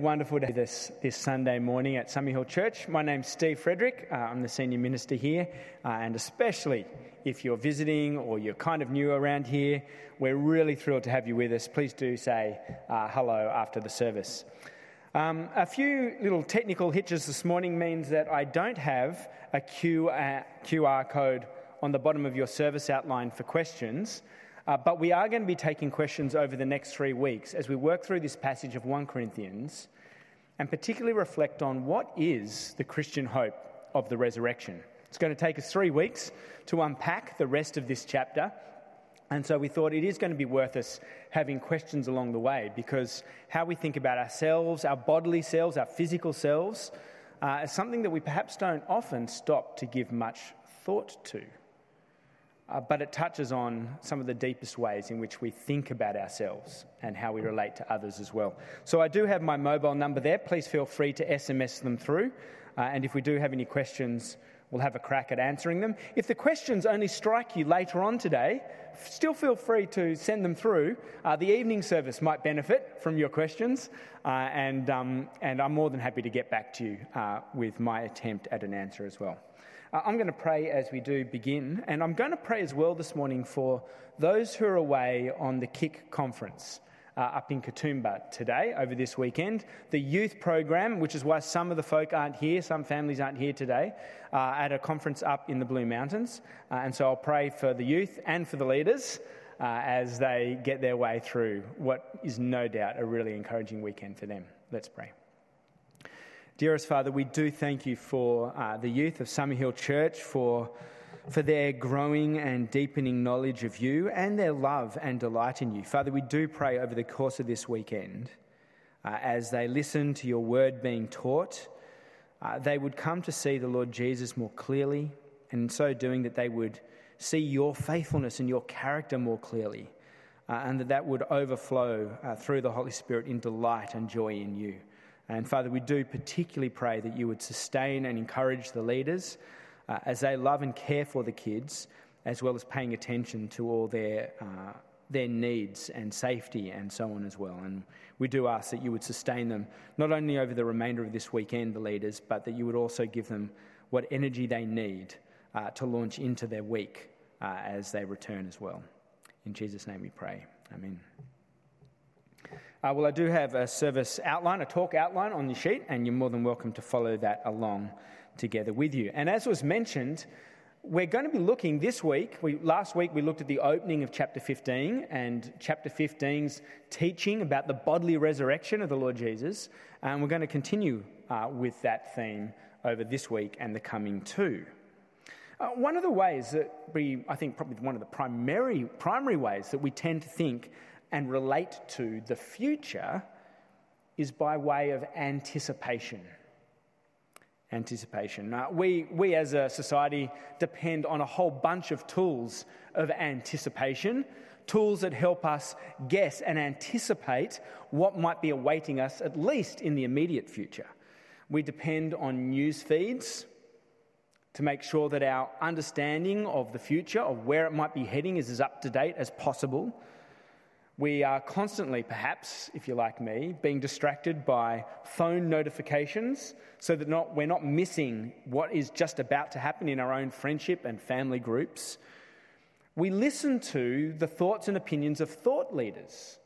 Wonderful to this, this Sunday morning at Summerhill Church. My name's Steve Frederick. Uh, I'm the senior minister here, uh, and especially if you're visiting or you're kind of new around here, we're really thrilled to have you with us. Please do say uh, hello after the service. Um, a few little technical hitches this morning means that I don't have a QR uh, code on the bottom of your service outline for questions. Uh, but we are going to be taking questions over the next three weeks as we work through this passage of 1 Corinthians and particularly reflect on what is the Christian hope of the resurrection. It's going to take us three weeks to unpack the rest of this chapter. And so we thought it is going to be worth us having questions along the way because how we think about ourselves, our bodily selves, our physical selves, uh, is something that we perhaps don't often stop to give much thought to uh, but it touches on some of the deepest ways in which we think about ourselves and how we relate to others as well. So I do have my mobile number there. Please feel free to SMS them through. Uh, and if we do have any questions, we'll have a crack at answering them. If the questions only strike you later on today, still feel free to send them through. Uh, the evening service might benefit from your questions, uh, and, um, and I'm more than happy to get back to you uh, with my attempt at an answer as well. Uh, I'm going to pray as we do begin, and I'm going to pray as well this morning for those who are away on the KIC conference. Uh, up in Katoomba today, over this weekend. The youth program, which is why some of the folk aren't here, some families aren't here today, uh, at a conference up in the Blue Mountains. Uh, and so I'll pray for the youth and for the leaders uh, as they get their way through what is no doubt a really encouraging weekend for them. Let's pray. Dearest Father, we do thank you for uh, the youth of Summerhill Church, for, for their growing and deepening knowledge of you and their love and delight in you. Father, we do pray over the course of this weekend, uh, as they listen to your word being taught, uh, they would come to see the Lord Jesus more clearly, and in so doing, that they would see your faithfulness and your character more clearly, uh, and that that would overflow uh, through the Holy Spirit in delight and joy in you. And Father, we do particularly pray that you would sustain and encourage the leaders uh, as they love and care for the kids, as well as paying attention to all their, uh, their needs and safety and so on as well. And we do ask that you would sustain them not only over the remainder of this weekend, the leaders, but that you would also give them what energy they need uh, to launch into their week uh, as they return as well. In Jesus' name we pray. Amen. Uh, well, I do have a service outline, a talk outline on the sheet, and you're more than welcome to follow that along together with you. And as was mentioned, we're going to be looking this week. We, last week we looked at the opening of chapter 15 and chapter 15's teaching about the bodily resurrection of the Lord Jesus. And we're going to continue uh, with that theme over this week and the coming two. Uh, one of the ways that we, I think, probably one of the primary, primary ways that we tend to think and relate to the future is by way of anticipation. Anticipation. Now, we, we as a society depend on a whole bunch of tools of anticipation, tools that help us guess and anticipate what might be awaiting us, at least in the immediate future. We depend on news feeds to make sure that our understanding of the future, of where it might be heading, is as up to date as possible. We are constantly, perhaps, if you're like me, being distracted by phone notifications so that not, we're not missing what is just about to happen in our own friendship and family groups. We listen to the thoughts and opinions of thought leaders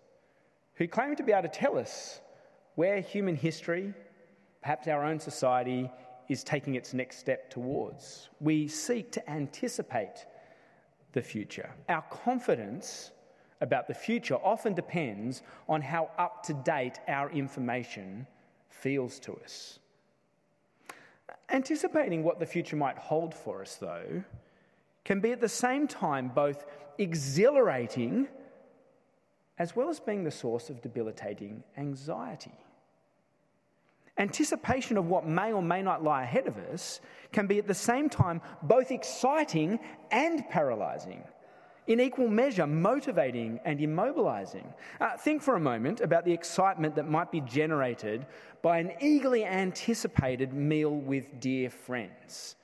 who claim to be able to tell us where human history, perhaps our own society, is taking its next step towards. We seek to anticipate the future. Our confidence about the future often depends on how up to date our information feels to us. Anticipating what the future might hold for us, though, can be at the same time both exhilarating as well as being the source of debilitating anxiety. Anticipation of what may or may not lie ahead of us can be at the same time both exciting and paralyzing in equal measure motivating and immobilizing. Uh, think for a moment about the excitement that might be generated by an eagerly anticipated meal with dear friends.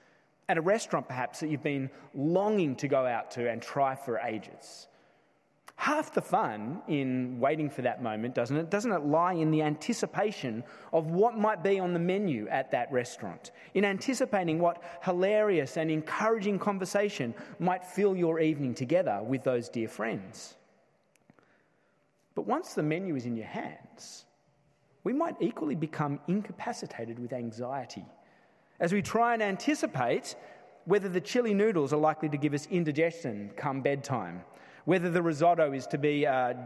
At a restaurant, perhaps, that you've been longing to go out to and try for ages. Half the fun in waiting for that moment, doesn't it? Doesn't it lie in the anticipation of what might be on the menu at that restaurant? In anticipating what hilarious and encouraging conversation might fill your evening together with those dear friends. But once the menu is in your hands, we might equally become incapacitated with anxiety as we try and anticipate whether the chili noodles are likely to give us indigestion come bedtime whether the risotto is to be a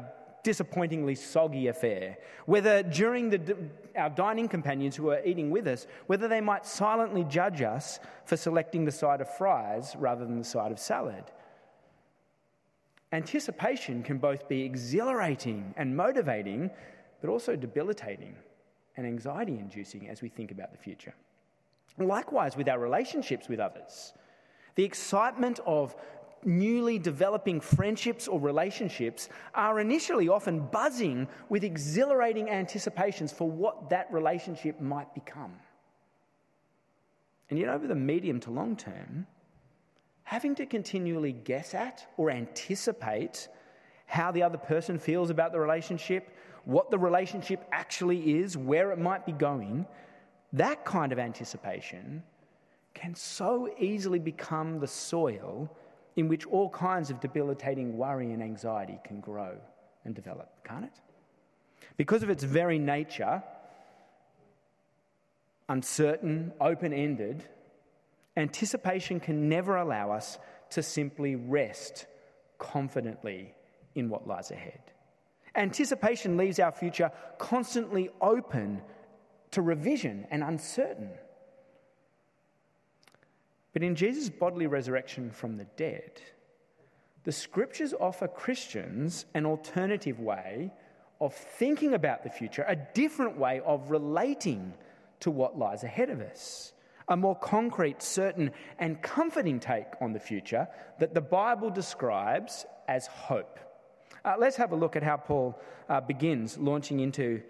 disappointingly soggy affair, whether during the, our dining companions who are eating with us, whether they might silently judge us for selecting the side of fries rather than the side of salad. Anticipation can both be exhilarating and motivating, but also debilitating and anxiety inducing as we think about the future. Likewise, with our relationships with others. The excitement of newly developing friendships or relationships are initially often buzzing with exhilarating anticipations for what that relationship might become. And yet, over the medium to long term, having to continually guess at or anticipate how the other person feels about the relationship, what the relationship actually is, where it might be going, that kind of anticipation can so easily become the soil in which all kinds of debilitating worry and anxiety can grow and develop, can't it? Because of its very nature, uncertain, open ended, anticipation can never allow us to simply rest confidently in what lies ahead. Anticipation leaves our future constantly open to revision and uncertain. But in Jesus' bodily resurrection from the dead, the scriptures offer Christians an alternative way of thinking about the future, a different way of relating to what lies ahead of us, a more concrete, certain, and comforting take on the future that the Bible describes as hope. Uh, let's have a look at how Paul uh, begins launching into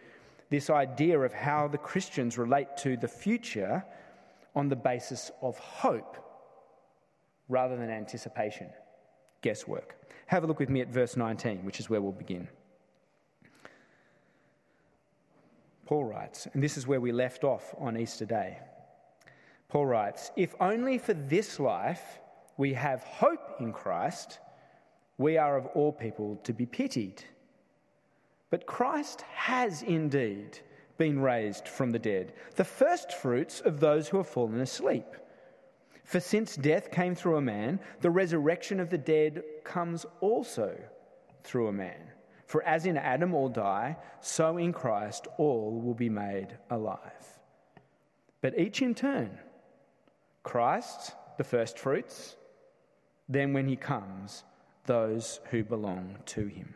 this idea of how the Christians relate to the future on the basis of hope rather than anticipation, guesswork. Have a look with me at verse 19, which is where we'll begin. Paul writes, and this is where we left off on Easter Day. Paul writes, If only for this life we have hope in Christ, we are of all people to be pitied. But Christ has indeed been raised from the dead, the first fruits of those who have fallen asleep. For since death came through a man, the resurrection of the dead comes also through a man. For as in Adam all die, so in Christ all will be made alive. But each in turn Christ, the first fruits, then when he comes, those who belong to him.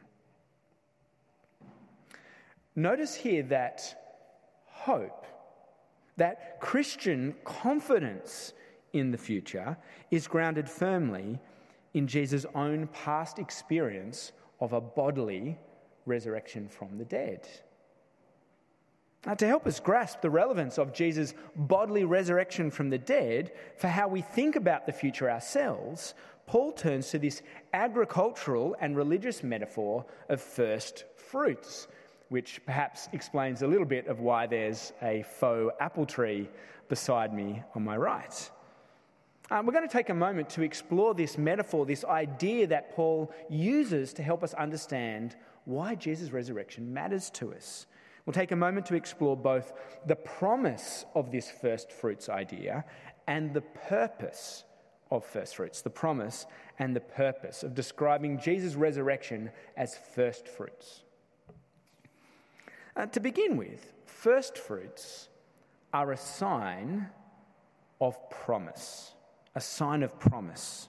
Notice here that hope, that Christian confidence in the future is grounded firmly in Jesus' own past experience of a bodily resurrection from the dead. Now, to help us grasp the relevance of Jesus' bodily resurrection from the dead for how we think about the future ourselves, Paul turns to this agricultural and religious metaphor of first fruits, which perhaps explains a little bit of why there's a faux apple tree beside me on my right. Um, we're going to take a moment to explore this metaphor, this idea that Paul uses to help us understand why Jesus' resurrection matters to us. We'll take a moment to explore both the promise of this first fruits idea and the purpose of first fruits, the promise and the purpose of describing Jesus' resurrection as first fruits. Uh, to begin with, first fruits are a sign of promise a sign of promise.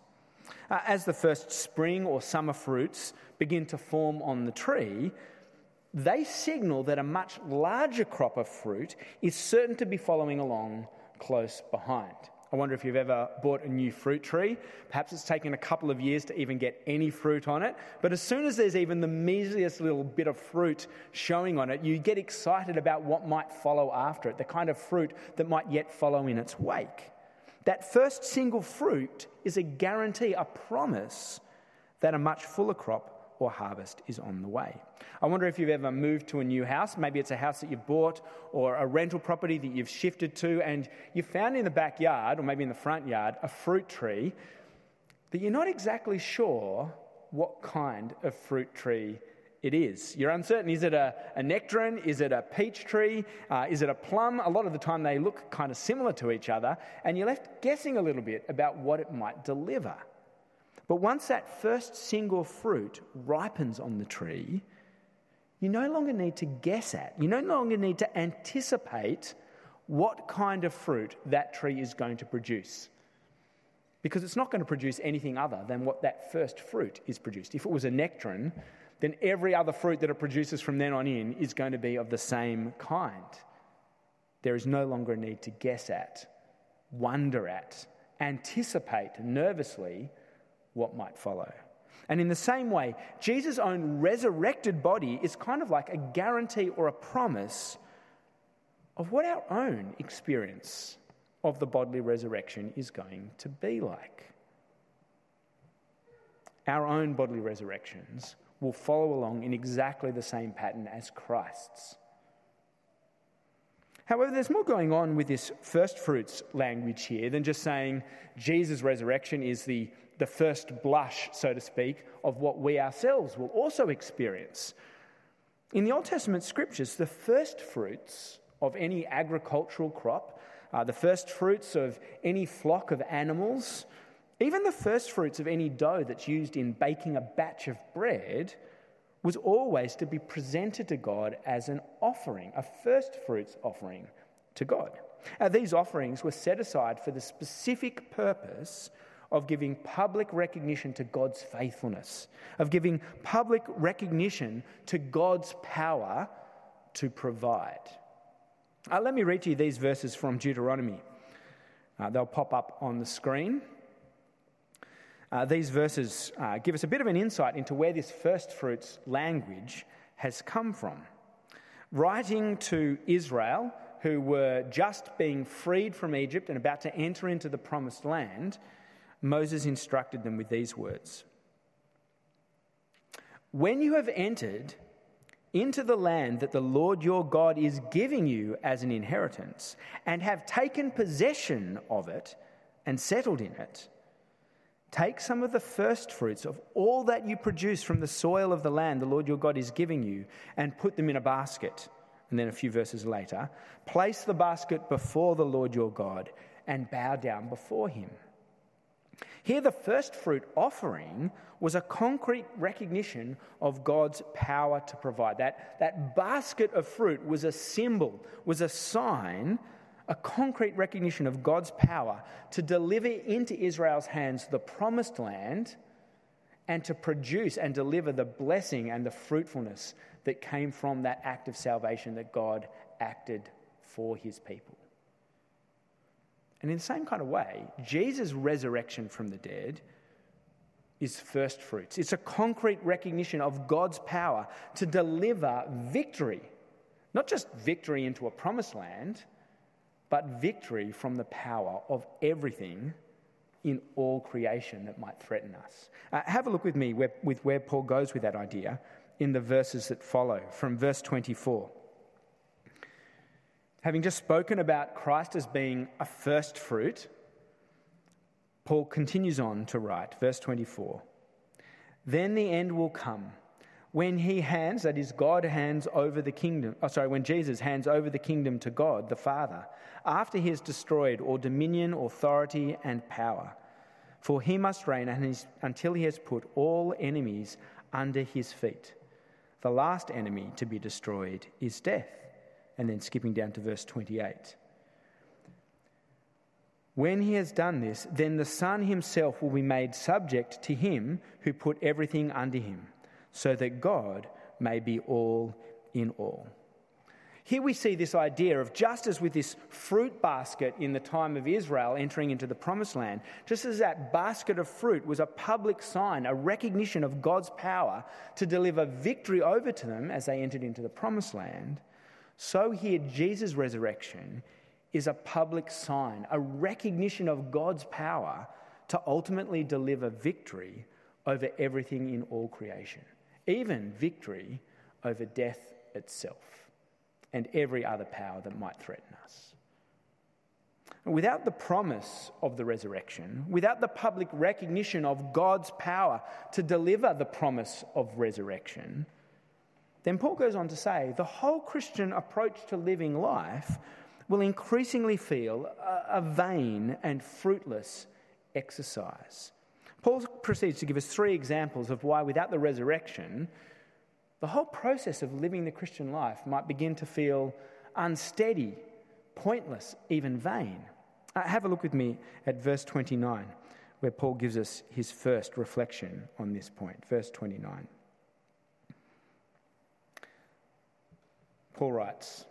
Uh, as the first spring or summer fruits begin to form on the tree, they signal that a much larger crop of fruit is certain to be following along close behind. I wonder if you've ever bought a new fruit tree. Perhaps it's taken a couple of years to even get any fruit on it, but as soon as there's even the measliest little bit of fruit showing on it, you get excited about what might follow after it, the kind of fruit that might yet follow in its wake. That first single fruit is a guarantee, a promise that a much fuller crop or harvest is on the way. I wonder if you've ever moved to a new house. Maybe it's a house that you've bought or a rental property that you've shifted to, and you found in the backyard or maybe in the front yard a fruit tree that you're not exactly sure what kind of fruit tree it is. You're uncertain. Is it a, a nectarine? Is it a peach tree? Uh, is it a plum? A lot of the time they look kind of similar to each other, and you're left guessing a little bit about what it might deliver. But once that first single fruit ripens on the tree, you no longer need to guess at, you no longer need to anticipate what kind of fruit that tree is going to produce. Because it's not going to produce anything other than what that first fruit is produced. If it was a nectarine, then every other fruit that it produces from then on in is going to be of the same kind. There is no longer a need to guess at, wonder at, anticipate nervously what might follow. And in the same way, Jesus' own resurrected body is kind of like a guarantee or a promise of what our own experience of the bodily resurrection is going to be like. Our own bodily resurrections will follow along in exactly the same pattern as Christ's. However, there's more going on with this first fruits language here than just saying Jesus' resurrection is the the first blush, so to speak, of what we ourselves will also experience. In the Old Testament scriptures, the first fruits of any agricultural crop, uh, the first fruits of any flock of animals, even the first fruits of any dough that's used in baking a batch of bread, was always to be presented to God as an offering, a first fruits offering to God. Now, these offerings were set aside for the specific purpose of giving public recognition to God's faithfulness, of giving public recognition to God's power to provide. Uh, let me read to you these verses from Deuteronomy. Uh, they'll pop up on the screen. Uh, these verses uh, give us a bit of an insight into where this first fruits language has come from. Writing to Israel, who were just being freed from Egypt and about to enter into the promised land, Moses instructed them with these words When you have entered into the land that the Lord your God is giving you as an inheritance, and have taken possession of it and settled in it, take some of the first fruits of all that you produce from the soil of the land the Lord your God is giving you, and put them in a basket. And then a few verses later, place the basket before the Lord your God and bow down before him. Here, the first fruit offering was a concrete recognition of God's power to provide. That, that basket of fruit was a symbol, was a sign, a concrete recognition of God's power to deliver into Israel's hands the promised land and to produce and deliver the blessing and the fruitfulness that came from that act of salvation that God acted for his people. And in the same kind of way, Jesus' resurrection from the dead is first fruits. It's a concrete recognition of God's power to deliver victory, not just victory into a promised land, but victory from the power of everything in all creation that might threaten us. Uh, have a look with me where, with where Paul goes with that idea in the verses that follow, from verse 24. Having just spoken about Christ as being a first fruit, Paul continues on to write, verse 24 Then the end will come when he hands, that is, God hands over the kingdom, oh, sorry, when Jesus hands over the kingdom to God the Father, after he has destroyed all dominion, authority, and power. For he must reign until he has put all enemies under his feet. The last enemy to be destroyed is death and then skipping down to verse 28. When he has done this, then the Son himself will be made subject to him who put everything under him, so that God may be all in all. Here we see this idea of just as with this fruit basket in the time of Israel entering into the promised land, just as that basket of fruit was a public sign, a recognition of God's power to deliver victory over to them as they entered into the promised land, so here, Jesus' resurrection is a public sign, a recognition of God's power to ultimately deliver victory over everything in all creation. even victory over death itself and every other power that might threaten us. Without the promise of the resurrection, without the public recognition of God's power to deliver the promise of resurrection, then Paul goes on to say the whole Christian approach to living life will increasingly feel a, vain and fruitless exercise. Paul proceeds to give us three examples of why, without the resurrection, the whole process of living the Christian life might begin to feel unsteady, pointless, even vain. Uh, have a look with me at verse 29, where Paul gives us his first reflection on this point. Verse 29. Paul writes,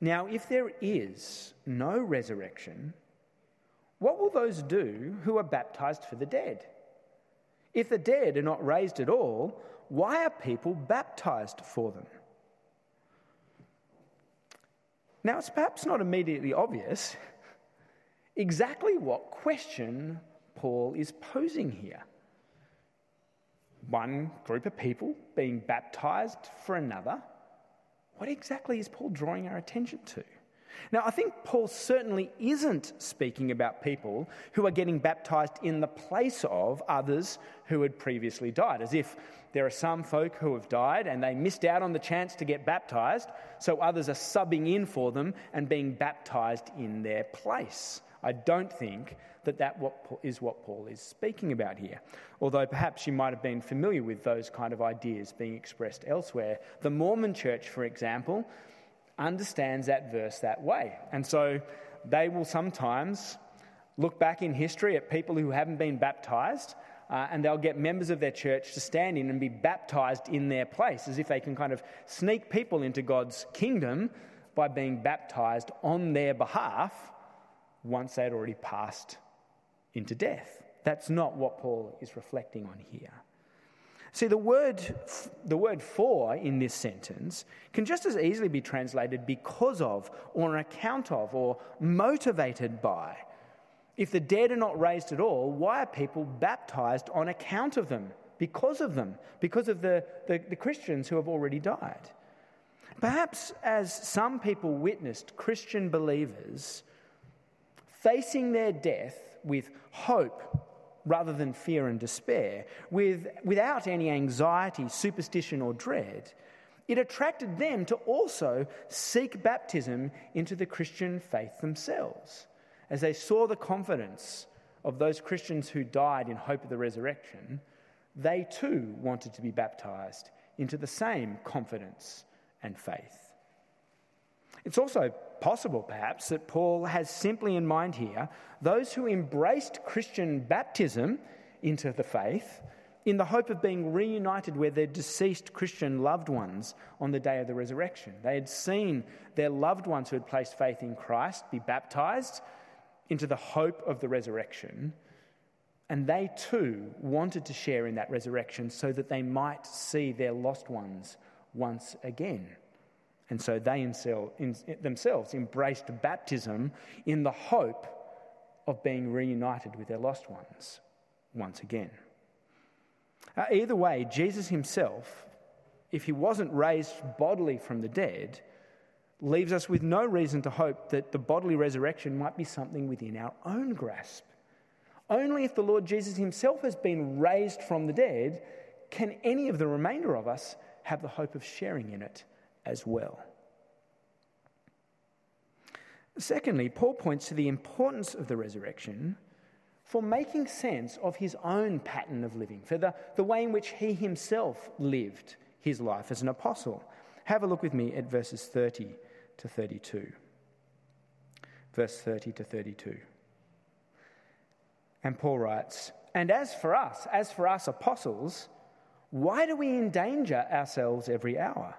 Now, if there is no resurrection, what will those do who are baptized for the dead? If the dead are not raised at all, why are people baptized for them? Now, it's perhaps not immediately obvious exactly what question Paul is posing here. One group of people being baptized for another. What exactly is Paul drawing our attention to? Now, I think Paul certainly isn't speaking about people who are getting baptized in the place of others who had previously died, as if there are some folk who have died and they missed out on the chance to get baptized, so others are subbing in for them and being baptized in their place. I don't think that that is what Paul is speaking about here. Although perhaps you might have been familiar with those kind of ideas being expressed elsewhere. The Mormon church, for example, understands that verse that way. And so they will sometimes look back in history at people who haven't been baptized. Uh, and they'll get members of their church to stand in and be baptized in their place, as if they can kind of sneak people into God's kingdom by being baptized on their behalf once they had already passed into death. That's not what Paul is reflecting on here. See, the word, the word for in this sentence can just as easily be translated because of, or on account of, or motivated by. If the dead are not raised at all, why are people baptized on account of them, because of them, because of the, the, the Christians who have already died? Perhaps as some people witnessed Christian believers facing their death with hope rather than fear and despair, with, without any anxiety, superstition, or dread, it attracted them to also seek baptism into the Christian faith themselves. As they saw the confidence of those Christians who died in hope of the resurrection, they too wanted to be baptized into the same confidence and faith. It's also possible, perhaps, that Paul has simply in mind here those who embraced Christian baptism into the faith in the hope of being reunited with their deceased Christian loved ones on the day of the resurrection. They had seen their loved ones who had placed faith in Christ be baptized into the hope of the resurrection. And they too wanted to share in that resurrection so that they might see their lost ones once again. And so they themselves embraced baptism in the hope of being reunited with their lost ones once again. Uh, either way, Jesus himself, if he wasn't raised bodily from the dead, leaves us with no reason to hope that the bodily resurrection might be something within our own grasp. Only if the Lord Jesus himself has been raised from the dead can any of the remainder of us have the hope of sharing in it as well. Secondly, Paul points to the importance of the resurrection for making sense of his own pattern of living, for the, the way in which he himself lived his life as an apostle. Have a look with me at verses 30 to 32. Verse 30 to 32. And Paul writes, And as for us, as for us apostles, why do we endanger ourselves every hour?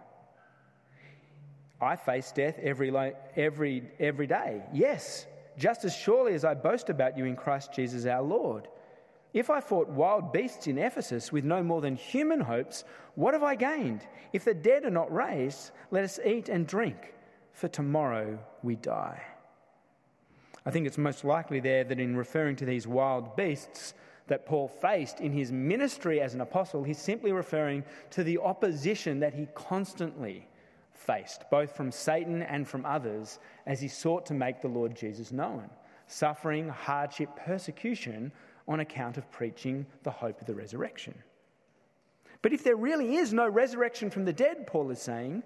I face death every, every, every day. Yes, just as surely as I boast about you in Christ Jesus our Lord. If I fought wild beasts in Ephesus with no more than human hopes, what have I gained? If the dead are not raised, let us eat and drink, for tomorrow we die. I think it's most likely there that in referring to these wild beasts, that Paul faced in his ministry as an apostle, he's simply referring to the opposition that he constantly faced, both from Satan and from others, as he sought to make the Lord Jesus known. Suffering, hardship, persecution on account of preaching the hope of the resurrection. But if there really is no resurrection from the dead, Paul is saying,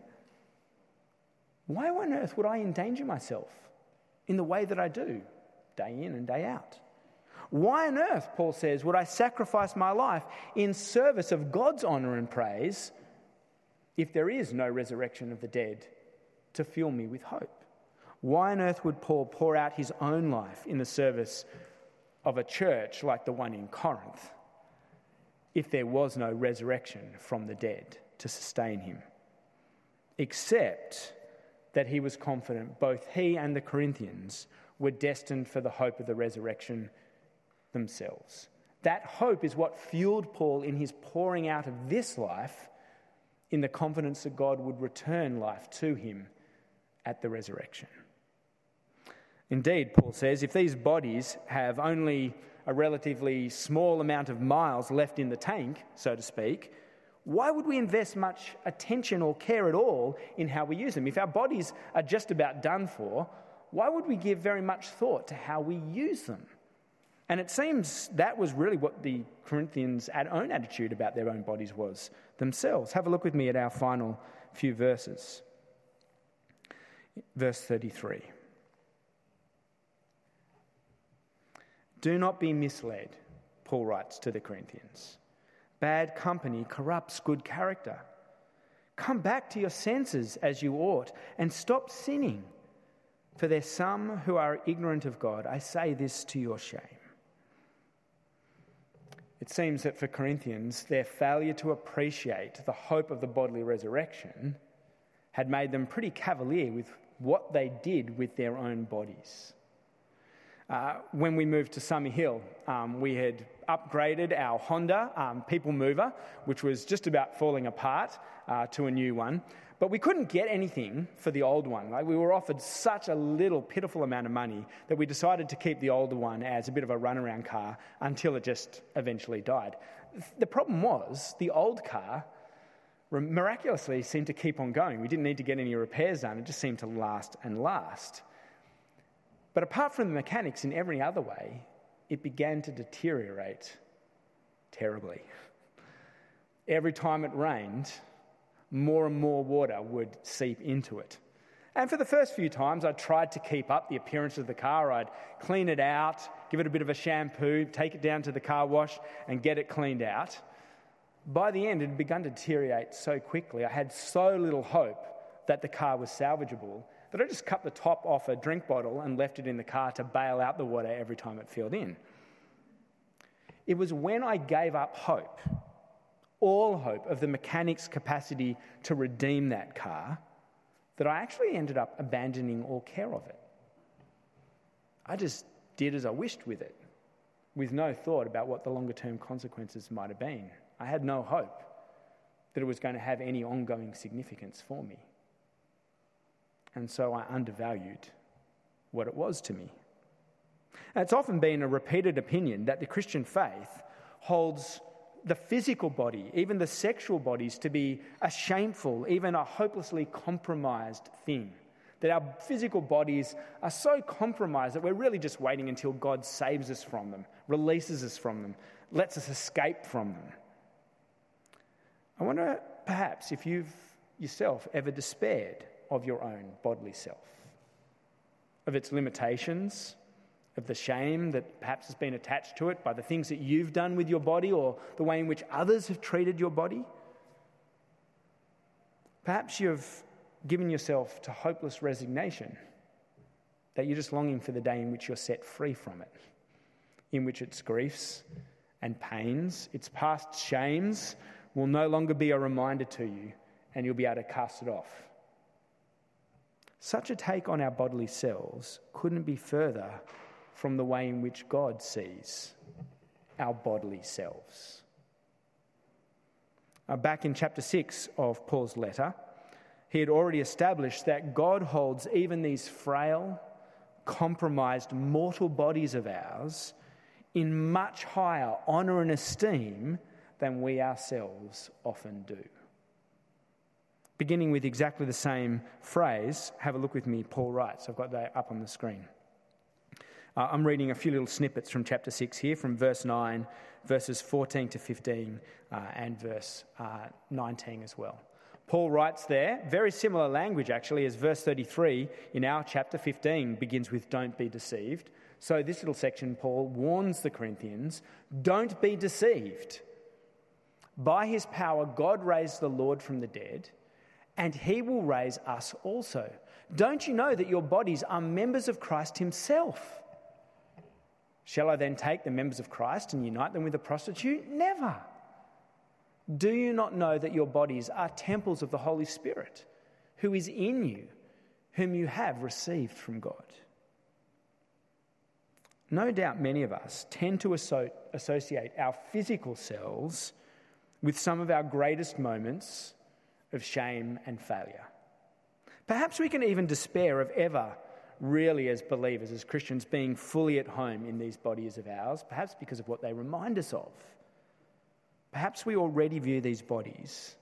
why on earth would I endanger myself in the way that I do, day in and day out? Why on earth, Paul says, would I sacrifice my life in service of God's honour and praise if there is no resurrection of the dead to fill me with hope? Why on earth would Paul pour out his own life in the service of a church like the one in Corinth if there was no resurrection from the dead to sustain him? Except that he was confident both he and the Corinthians were destined for the hope of the resurrection themselves. That hope is what fueled Paul in his pouring out of this life in the confidence that God would return life to him at the resurrection. Indeed, Paul says, if these bodies have only a relatively small amount of miles left in the tank, so to speak, why would we invest much attention or care at all in how we use them? If our bodies are just about done for, why would we give very much thought to how we use them? And it seems that was really what the Corinthians' own attitude about their own bodies was themselves. Have a look with me at our final few verses. Verse 33. Do not be misled, Paul writes to the Corinthians. Bad company corrupts good character. Come back to your senses as you ought and stop sinning. For there's some who are ignorant of God. I say this to your shame. It seems that for Corinthians, their failure to appreciate the hope of the bodily resurrection had made them pretty cavalier with what they did with their own bodies. Uh, when we moved to Summerhill, um, we had upgraded our Honda um, People Mover, which was just about falling apart, uh, to a new one. But we couldn't get anything for the old one. Like we were offered such a little pitiful amount of money that we decided to keep the older one as a bit of a runaround car until it just eventually died. The problem was the old car miraculously seemed to keep on going. We didn't need to get any repairs done, it just seemed to last and last. But apart from the mechanics, in every other way, it began to deteriorate terribly. Every time it rained, more and more water would seep into it. And for the first few times, I tried to keep up the appearance of the car. I'd clean it out, give it a bit of a shampoo, take it down to the car wash, and get it cleaned out. By the end, it had begun to deteriorate so quickly. I had so little hope that the car was salvageable that I just cut the top off a drink bottle and left it in the car to bail out the water every time it filled in. It was when I gave up hope, all hope of the mechanic's capacity to redeem that car, that I actually ended up abandoning all care of it. I just did as I wished with it, with no thought about what the longer term consequences might have been. I had no hope that it was going to have any ongoing significance for me and so I undervalued what it was to me. it's often been a repeated opinion that the Christian faith holds the physical body, even the sexual bodies, to be a shameful, even a hopelessly compromised thing. That our physical bodies are so compromised that we're really just waiting until God saves us from them, releases us from them, lets us escape from them. I wonder perhaps if you've yourself ever despaired of your own bodily self, of its limitations, of the shame that perhaps has been attached to it by the things that you've done with your body or the way in which others have treated your body. Perhaps you've given yourself to hopeless resignation, that you're just longing for the day in which you're set free from it, in which its griefs and pains, its past shames will no longer be a reminder to you, and you'll be able to cast it off such a take on our bodily selves couldn't be further from the way in which God sees our bodily selves. Uh, back in chapter 6 of Paul's letter, he had already established that God holds even these frail, compromised, mortal bodies of ours in much higher honour and esteem than we ourselves often do. Beginning with exactly the same phrase, have a look with me, Paul writes. I've got that up on the screen. Uh, I'm reading a few little snippets from chapter 6 here, from verse 9, verses 14 to 15, uh, and verse uh, 19 as well. Paul writes there, very similar language actually, as verse 33 in our chapter 15 begins with, Don't be deceived. So, this little section, Paul warns the Corinthians, Don't be deceived. By his power, God raised the Lord from the dead, and he will raise us also. Don't you know that your bodies are members of Christ himself? Shall I then take the members of Christ and unite them with a prostitute? Never. Do you not know that your bodies are temples of the Holy Spirit, who is in you, whom you have received from God? No doubt many of us tend to associate our physical selves with some of our greatest moments of shame and failure. Perhaps we can even despair of ever really, as believers, as Christians, being fully at home in these bodies of ours, perhaps because of what they remind us of. Perhaps we already view these bodies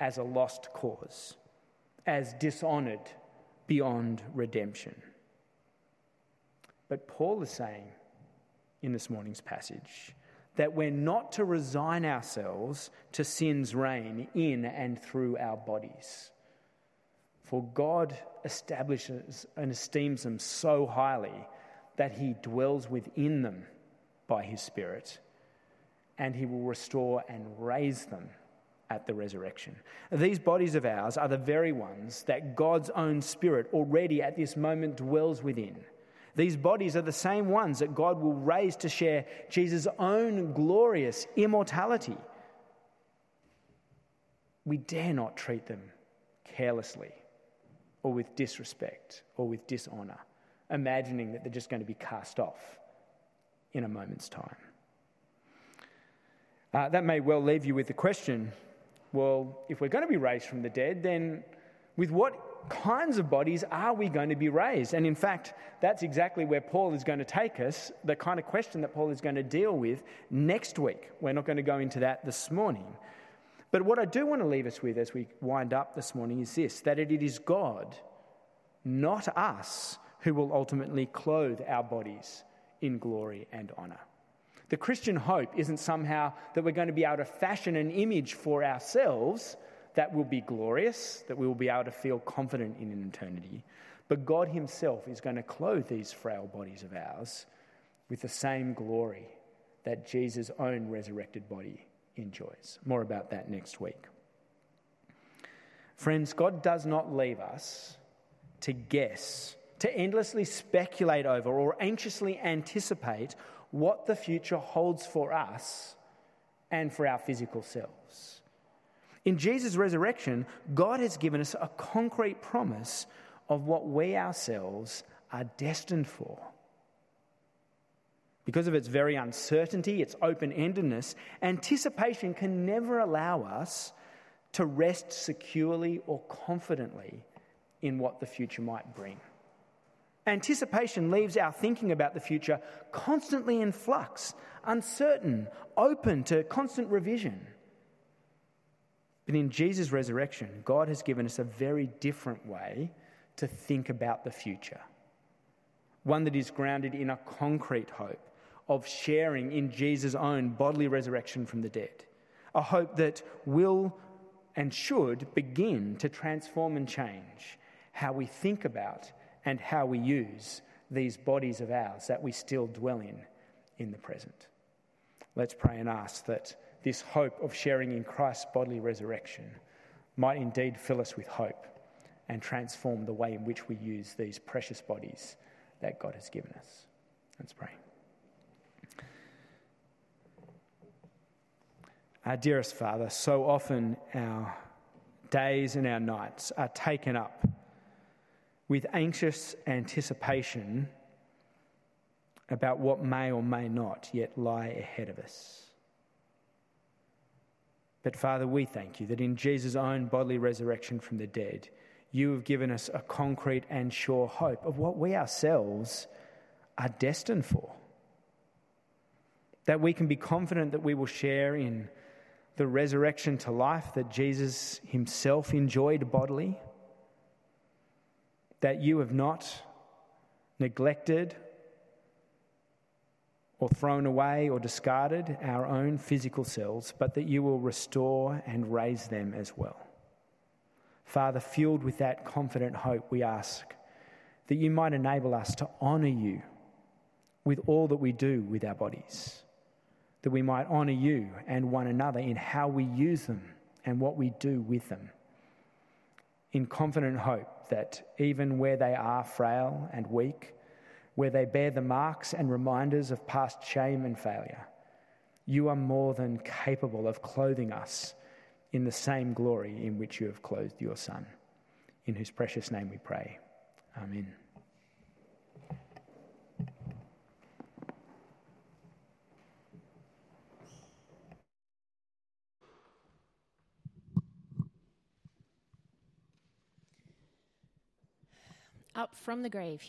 as a lost cause, as dishonoured beyond redemption. But Paul is saying in this morning's passage that we're not to resign ourselves to sin's reign in and through our bodies. For God establishes and esteems them so highly that he dwells within them by his Spirit, and he will restore and raise them at the resurrection. These bodies of ours are the very ones that God's own Spirit already at this moment dwells within. These bodies are the same ones that God will raise to share Jesus' own glorious immortality. We dare not treat them carelessly or with disrespect or with dishonor, imagining that they're just going to be cast off in a moment's time. Uh, that may well leave you with the question well, if we're going to be raised from the dead, then with what kinds of bodies are we going to be raised? And in fact, that's exactly where Paul is going to take us, the kind of question that Paul is going to deal with next week. We're not going to go into that this morning. But what I do want to leave us with as we wind up this morning is this that it is God, not us, who will ultimately clothe our bodies in glory and honour. The Christian hope isn't somehow that we're going to be able to fashion an image for ourselves that will be glorious, that we will be able to feel confident in in eternity. But God Himself is going to clothe these frail bodies of ours with the same glory that Jesus' own resurrected body enjoys. More about that next week. Friends, God does not leave us to guess, to endlessly speculate over, or anxiously anticipate what the future holds for us and for our physical selves. In Jesus' resurrection, God has given us a concrete promise of what we ourselves are destined for. Because of its very uncertainty, its open endedness, anticipation can never allow us to rest securely or confidently in what the future might bring. Anticipation leaves our thinking about the future constantly in flux, uncertain, open to constant revision. But in Jesus' resurrection, God has given us a very different way to think about the future. One that is grounded in a concrete hope of sharing in Jesus' own bodily resurrection from the dead. A hope that will and should begin to transform and change how we think about and how we use these bodies of ours that we still dwell in in the present. Let's pray and ask that this hope of sharing in Christ's bodily resurrection might indeed fill us with hope and transform the way in which we use these precious bodies that God has given us. Let's pray. Our dearest Father, so often our days and our nights are taken up with anxious anticipation about what may or may not yet lie ahead of us. But Father, we thank you that in Jesus' own bodily resurrection from the dead, you have given us a concrete and sure hope of what we ourselves are destined for. that we can be confident that we will share in the resurrection to life that Jesus himself enjoyed bodily, that you have not neglected or thrown away or discarded our own physical selves, but that you will restore and raise them as well. Father, fueled with that confident hope, we ask that you might enable us to honour you with all that we do with our bodies that we might honour you and one another in how we use them and what we do with them. In confident hope that even where they are frail and weak, where they bear the marks and reminders of past shame and failure, you are more than capable of clothing us in the same glory in which you have clothed your Son. In whose precious name we pray. Amen. Up from the grave.